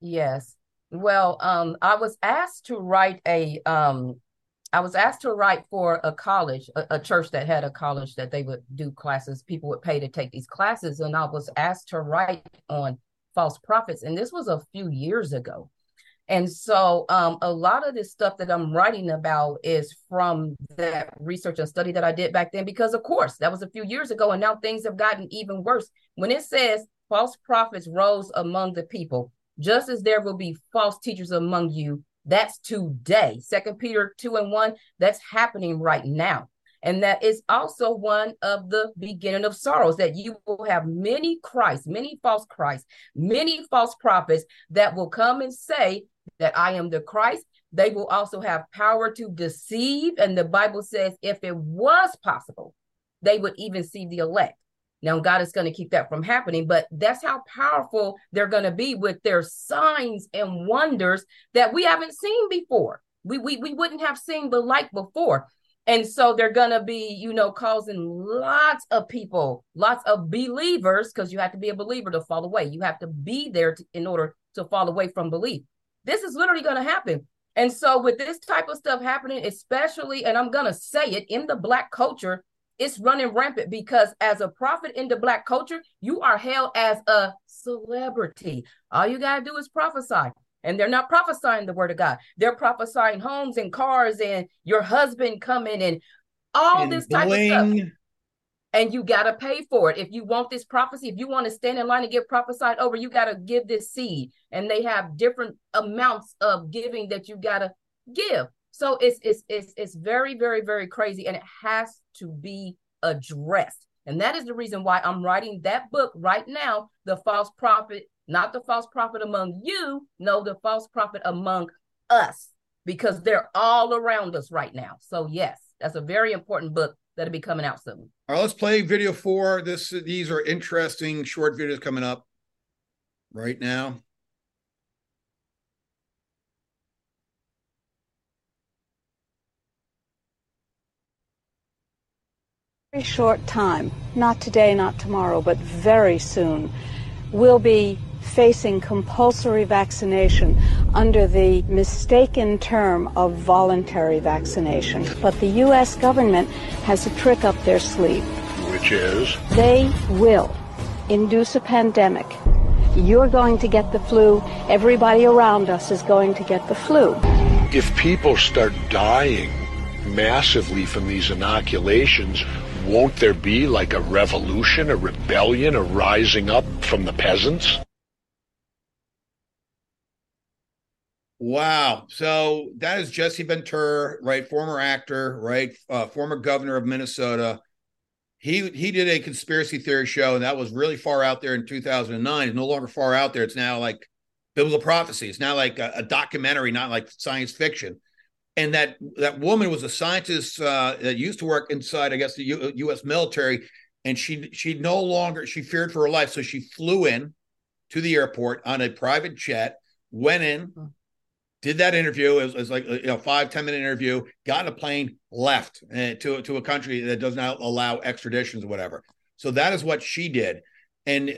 Yes. Well, um, I was asked to write a um, I was asked to write for a college, a, a, church that had a college that they would do classes. People would pay to take these classes, and I was asked to write on false prophets. And this was a few years ago. And so um, a lot of this stuff that I'm writing about is from that research and study that I did back then, because of course that was a few years ago, and now things have gotten even worse. When it says false prophets rose among the people, just as there will be false teachers among you. That's today. Second Peter 2 and 1, that's happening right now. And that is also one of the beginning of sorrows that you will have many Christ, many false Christ, many false prophets that will come and say that I am the Christ. They will also have power to deceive. And the Bible says, if it was possible, they would even see the elect. Now, God is going to keep that from happening, but that's how powerful they're going to be with their signs and wonders that we haven't seen before. We, we, we wouldn't have seen the like before. And so they're going to be, you know, causing lots of people, lots of believers, because you have to be a believer to fall away. You have to be there to, in order to fall away from belief. This is literally going to happen. And so, with this type of stuff happening, especially, and I'm going to say it in the Black culture, it's running rampant because as a prophet in the Black culture, you are hailed as a celebrity. All you got to do is prophesy and they're not prophesying the word of God. They're prophesying homes and cars and your husband coming and all and this type bling. of stuff. And you got to pay for it. If you want this prophecy, if you want to stand in line and get prophesied over, you got to give this seed. And they have different amounts of giving that you got to give. So it's it's it's it's very very very crazy and it has to be addressed. And that is the reason why I'm writing that book right now, The False Prophet not the false prophet among you, no, the false prophet among us, because they're all around us right now. So, yes, that's a very important book that'll be coming out soon. All right, let's play video four. This these are interesting short videos coming up right now. Very short time, not today, not tomorrow, but very soon, will be facing compulsory vaccination under the mistaken term of voluntary vaccination. But the U.S. government has a trick up their sleeve. Which is? They will induce a pandemic. You're going to get the flu. Everybody around us is going to get the flu. If people start dying massively from these inoculations, won't there be like a revolution, a rebellion, a rising up from the peasants? Wow. So that is Jesse Ventura, right? Former actor, right? Uh, former governor of Minnesota. He he did a conspiracy theory show, and that was really far out there in 2009. It's no longer far out there. It's now like biblical prophecy. It's now like a, a documentary, not like science fiction. And that that woman was a scientist uh, that used to work inside, I guess, the U, U.S. military, and she she no longer she feared for her life, so she flew in to the airport on a private jet, went in, hmm did that interview. It was, it was, like you know five ten minute interview. Got in a plane, left uh, to to a country that does not allow extraditions or whatever. So that is what she did, and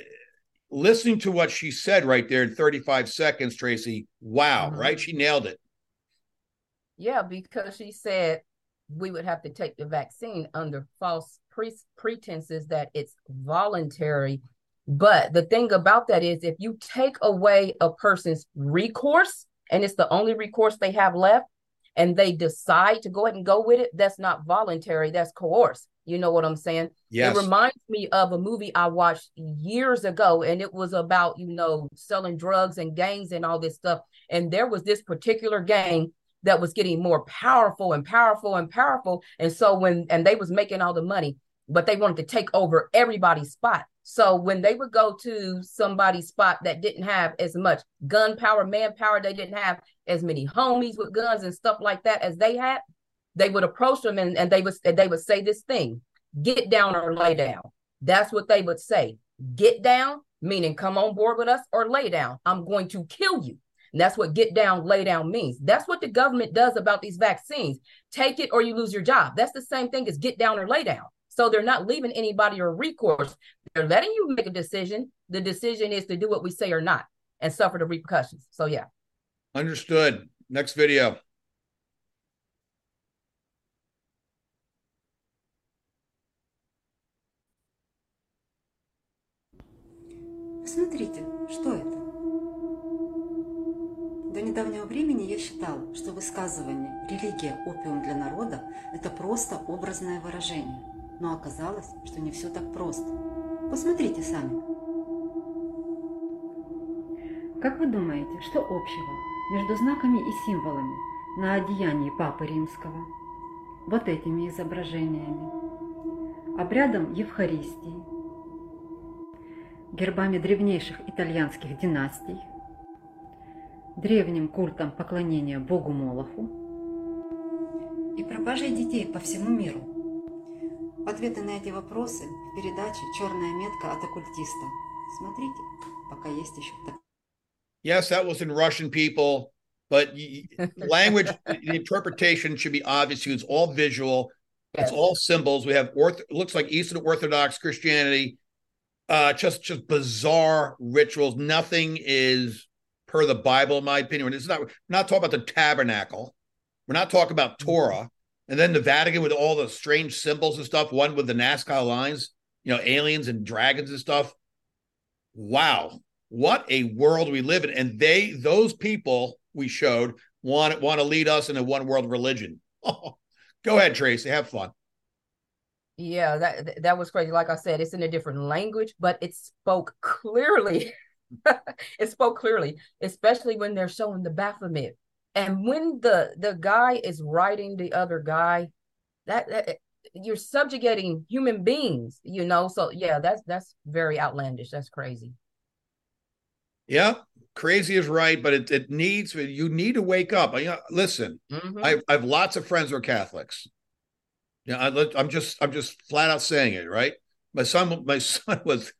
listening to what she said right there in 35 seconds, Traci. Wow, mm-hmm. right? She nailed it. Yeah, because she said we would have to take the vaccine under false pre- pretenses that it's voluntary. But the thing about that is, if you take away a person's recourse, and it's the only recourse they have left and they decide to go ahead and go with it, that's not voluntary, that's coerced. You know what I'm saying? Yes. It reminds me of a movie I watched years ago, and it was about, you know, selling drugs and gangs and all this stuff. And there was this particular gang that was getting more powerful and powerful and powerful. And so when and they was making all the money, but they wanted to take over everybody's spot. So when they would go to somebody's spot that didn't have as much gunpower, manpower, they didn't have as many homies with guns and stuff like that as they had, they would approach them and, and they would they would say this thing, get down or lay down. That's what they would say. Get down, meaning come on board with us, or lay down. I'm going to kill you. And that's what get down, lay down means. That's what the government does about these vaccines. Take it or you lose your job. That's the same thing as get down or lay down. So they're not leaving anybody a recourse. They're letting you make a decision. The decision is to do what we say or not and suffer the repercussions. So yeah. Understood. Next video. Смотрите, что это? Недавнего времени я считала, что высказывание «религия – опиум для народа» – это просто образное выражение – но оказалось, что не все так просто. Посмотрите сами. Как вы думаете, что общего между знаками и символами на одеянии Папы Римского? Вот этими изображениями. Обрядом Евхаристии, гербами древнейших итальянских династий, древним культом поклонения Богу Молоху и пропажей детей по всему миру. Ответы на эти вопросы в передаче «Черная метка от оккультиста». Смотрите, пока есть еще Yes, that was in Russian people, but language, the interpretation should be obvious. It's all visual. It's all symbols. We have orth- looks like Eastern Orthodox Christianity, uh, just just bizarre rituals. Nothing is per the Bible, in my opinion. It's not we're not talking about the tabernacle. We're not talking about mm-hmm. Torah. And then the Vatican with all the strange symbols and stuff, one with the Nazca lines, you know, aliens and dragons and stuff. Wow. What a world we live in. And they, those people we showed want, want to lead us into one world religion. go ahead, Traci. Have fun. Yeah, that that was crazy. Like I said, it's in a different language, but it spoke clearly. it spoke clearly, especially when they're showing the Baphomet. And when the the guy is writing the other guy, that, that you're subjugating human beings, you know. So yeah, that's that's very outlandish. That's crazy. Yeah, crazy is right, but it, it needs you need to wake up. You know, listen, mm-hmm. I, I have lots of friends who are Catholics. Yeah, you know, I'm just I'm just flat out saying it. Right, my son my son was,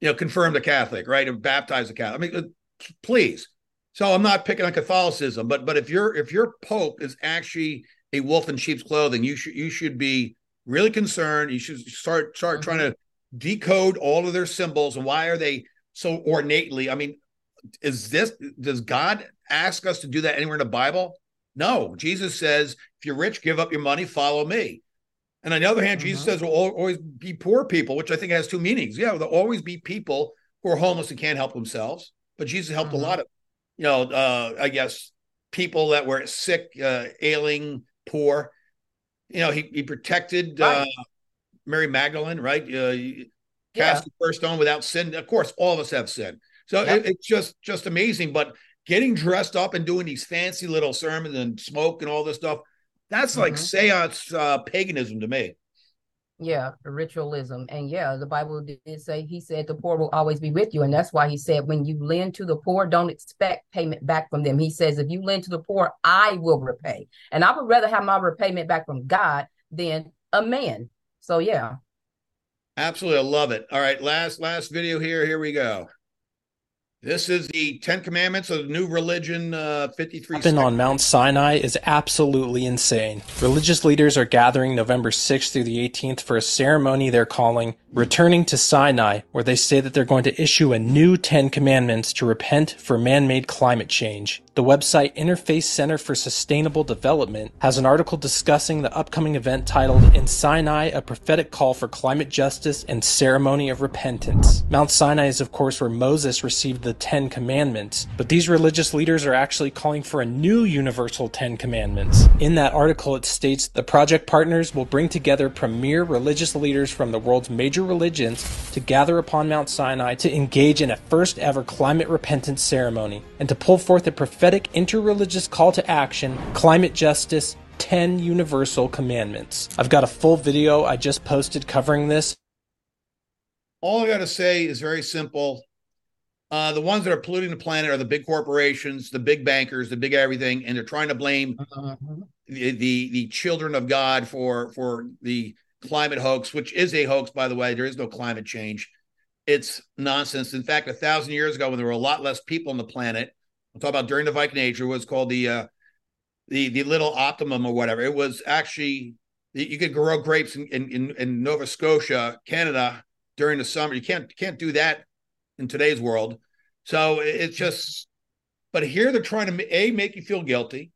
you know, confirmed a Catholic, right, and baptized a Catholic. I mean, please. So I'm not picking on Catholicism, but but if your if your Pope is actually a wolf in sheep's clothing, you should you should be really concerned. You should start start mm-hmm. trying to decode all of their symbols and why are they so ornately. I mean, is this does God ask us to do that anywhere in the Bible? No. Jesus says, if you're rich, give up your money, follow me. And on the other hand, mm-hmm. Jesus says, will always be poor people, which I think has two meanings. Yeah, there'll always be people who are homeless and can't help themselves. But Jesus helped mm-hmm. a lot of, you know, uh, I guess people that were sick, uh, ailing, poor. You know, he, he protected right. uh, Mary Magdalene, right? Uh, cast the first stone without sin. Of course, all of us have sin. So it, it's just just amazing. But getting dressed up and doing these fancy little sermons and smoke and all this stuff, that's mm-hmm. like seance uh, paganism to me. Yeah, ritualism. And yeah, the Bible did say, he said, the poor will always be with you. And that's why he said, when you lend to the poor, don't expect payment back from them. He says, if you lend to the poor, I will repay. And I would rather have my repayment back from God than a man. So yeah. Absolutely. I love it. All right. Last, last video here. Here we go. This is the Ten Commandments of the New Religion, uh, 53. Happened on Mount Sinai is absolutely insane. Religious leaders are gathering November 6th through the 18th for a ceremony they're calling Returning to Sinai, where they say that they're going to issue a new Ten Commandments to repent for man made climate change. The website Interfaith Center for Sustainable Development has an article discussing the upcoming event titled In Sinai, a prophetic call for climate justice and ceremony of repentance. Mount Sinai is, of course, where Moses received the Ten Commandments, but these religious leaders are actually calling for a new universal Ten Commandments. In that article, it states the project partners will bring together premier religious leaders from the world's major religions to gather upon Mount Sinai to engage in a first ever climate repentance ceremony and to pull forth a prophetic interreligious call to action, climate justice, 10 universal commandments. I've got a full video I just posted covering this. All I got to say is very simple. Uh, the ones that are polluting the planet are the big corporations, the big bankers, the big everything, and they're trying to blame the, the, the children of God for for the climate hoax, which is a hoax, by the way. There is no climate change. It's nonsense. In fact, a thousand years ago, when there were a lot less people on the planet, I'm talking about during the Viking Age, it was called the uh, the the little optimum or whatever. It was actually you could grow grapes in, in, in Nova Scotia, Canada during the summer. You can't can't do that in today's world. So it's just, but here they're trying to a make you feel guilty.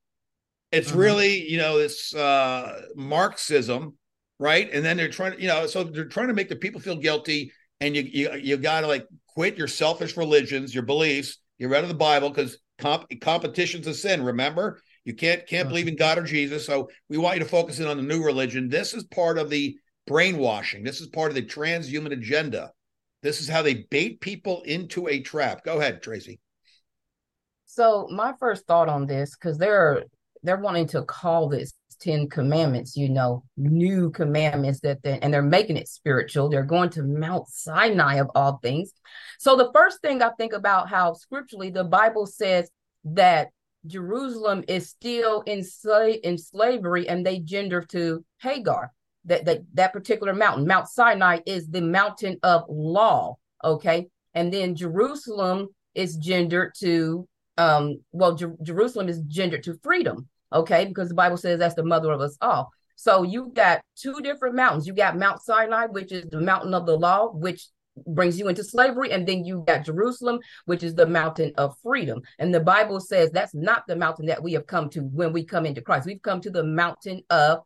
It's uh-huh. really you know this uh, Marxism right? And then they're trying to, you know, so they're trying to make the people feel guilty, and you you you got to like quit your selfish religions, your beliefs. You're read of the Bible because comp- competition's a sin. Remember, you can't can't believe in God or Jesus. So we want you to focus in on the new religion. This is part of the brainwashing. This is part of the transhuman agenda. This is how they bait people into a trap. Go ahead, Traci. So my first thought on this, because they're they're wanting to call this Ten Commandments, you know, new commandments that they, and they're making it spiritual. They're going to Mount Sinai of all things. So the first thing I think about how scripturally the Bible says that Jerusalem is still in, sla- in slavery and they gender to Hagar. That, that that particular mountain, Mount Sinai, is the mountain of law. Okay. And then Jerusalem is gendered to um, well, Jer- Jerusalem is gendered to freedom okay? Because the Bible says that's the mother of us all. So you got two different mountains. You got Mount Sinai, which is the mountain of the law, which brings you into slavery, and then you got Jerusalem, which is the mountain of freedom. And the Bible says that's not the mountain that we have come to when we come into Christ. We've come to the mountain of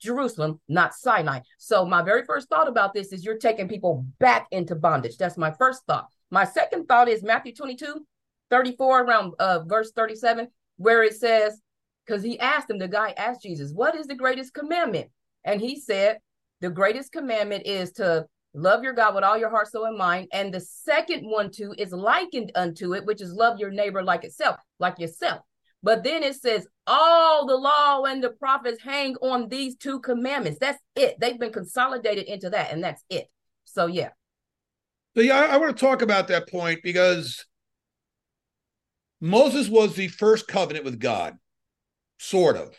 Jerusalem, not Sinai. So my very first thought about this is you're taking people back into bondage. That's my first thought. My second thought is Matthew 22, 34, around uh, verse 37, where it says, because he asked him, the guy asked Jesus, What is the greatest commandment? And he said, The greatest commandment is to love your God with all your heart, soul, and mind. And the second one, too, is likened unto it, which is love your neighbor like itself, like yourself. But then it says, all the law and the prophets hang on these two commandments. That's it. They've been consolidated into that, and that's it. So, yeah. So, yeah, I, I want to talk about that point because Moses was the first covenant with God sort of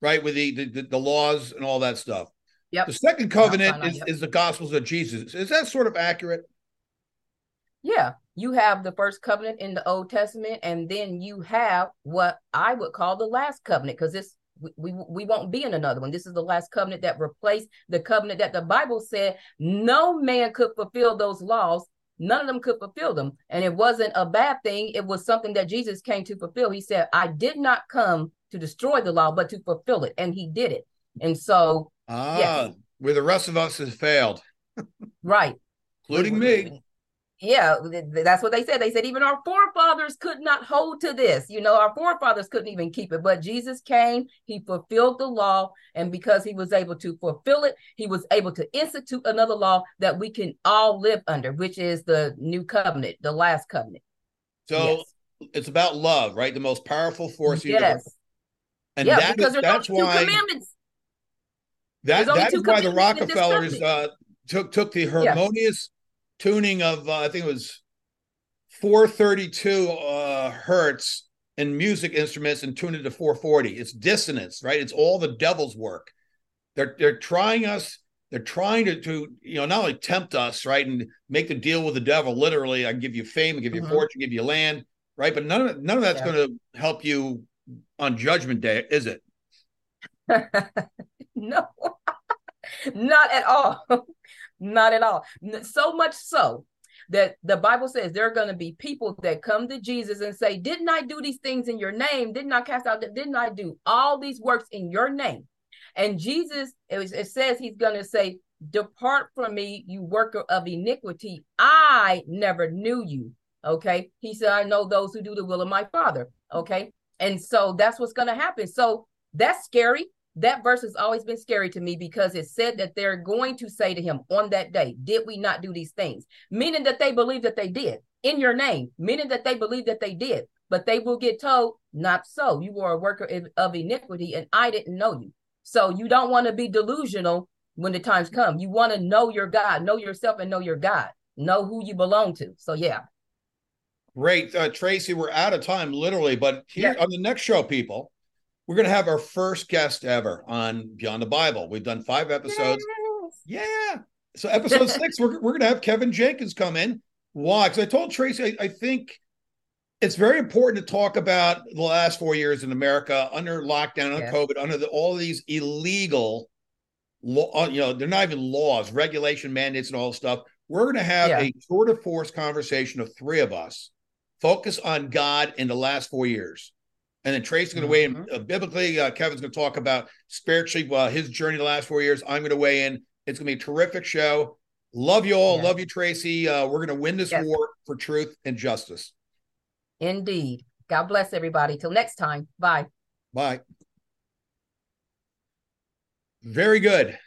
right with the, the the laws and all that stuff Yep. the second covenant is, yep. is the gospels of jesus is that sort of accurate Yeah, you have the first covenant in the Old Testament, and then you have what I would call the last covenant, because this we, we we won't be in another one. This is the last covenant that replaced the covenant that the Bible said no man could fulfill those laws. None of them could fulfill them, and it wasn't a bad thing. It was something that Jesus came to fulfill. He said, "I did not come to destroy the law, but to fulfill it," and he did it. And so, ah Yes. where the rest of us has failed right, including me Yeah, th- th- that's what they said. They said even our forefathers could not hold to this. You know, our forefathers couldn't even keep it. But Jesus came, he fulfilled the law, and because he was able to fulfill it, he was able to institute another law that we can all live under, which is the new covenant, the last covenant. so it's about love right the most powerful force in the universe. yes. and yeah, that because is- that's why commandments. that, only two why the rockefellers uh, took took the harmonious tuning of uh, i think it was 432 uh hertz in music instruments and tuned it to 440 it's dissonance right it's all the devil's work they're they're trying us they're trying to to you know not only tempt us right and make the deal with the devil literally i give you fame I give you Mhm. fortune give you land right but none of none of that's Yeah. going to help you on judgment day is it no, not at all. Not at all. So much so that the Bible says there are going to be people that come to Jesus and say, Didn't I do these things in your name? Didn't I cast out? Didn't I do all these works in your name? And Jesus, it, was- it says he's going to say, Depart from me, you worker of iniquity. I never knew you. Okay. He said, I know those who do the will of my Father. Okay. And so that's what's going to happen. So that's scary. That verse has always been scary to me because it said that they're going to say to him on that day, Did we not do these things? Meaning that they believe that they did in your name, meaning that they believe that they did. But they will get told, Not so. You were a worker of- of iniquity and I didn't know you. So you don't want to be delusional when the times come. You want to know your God, know yourself and know your God, know who you belong to. So, yeah. Great. Uh, Traci, we're out of time, literally. But here Yeah. on the next show, people, we're going to have our first guest ever on Beyond the Bible. We've done five episodes. Yeah. So, episode six, we're, we're going to have Kevin Jenkins come in. Why? Because I told Traci, I, I think it's very important to talk about the last four years in America under lockdown, under Yeah. COVID, under the, all these illegal law, uh, you know, they're not even laws, regulation mandates, and all this stuff. We're going to have Yeah. a tour de force conversation of three of us, focus on God in the last four years. And then Traci's going to weigh in Mhm. uh, biblically. Uh, Kevin's going to talk about spiritually uh, his journey the last four years. I'm going to weigh in. It's going to be a terrific show. Love you all. Yeah. Love you, Traci. Uh, we're going to win this Yes. war for truth and justice. Indeed. God bless everybody. Till next time. Bye. Bye. Very good.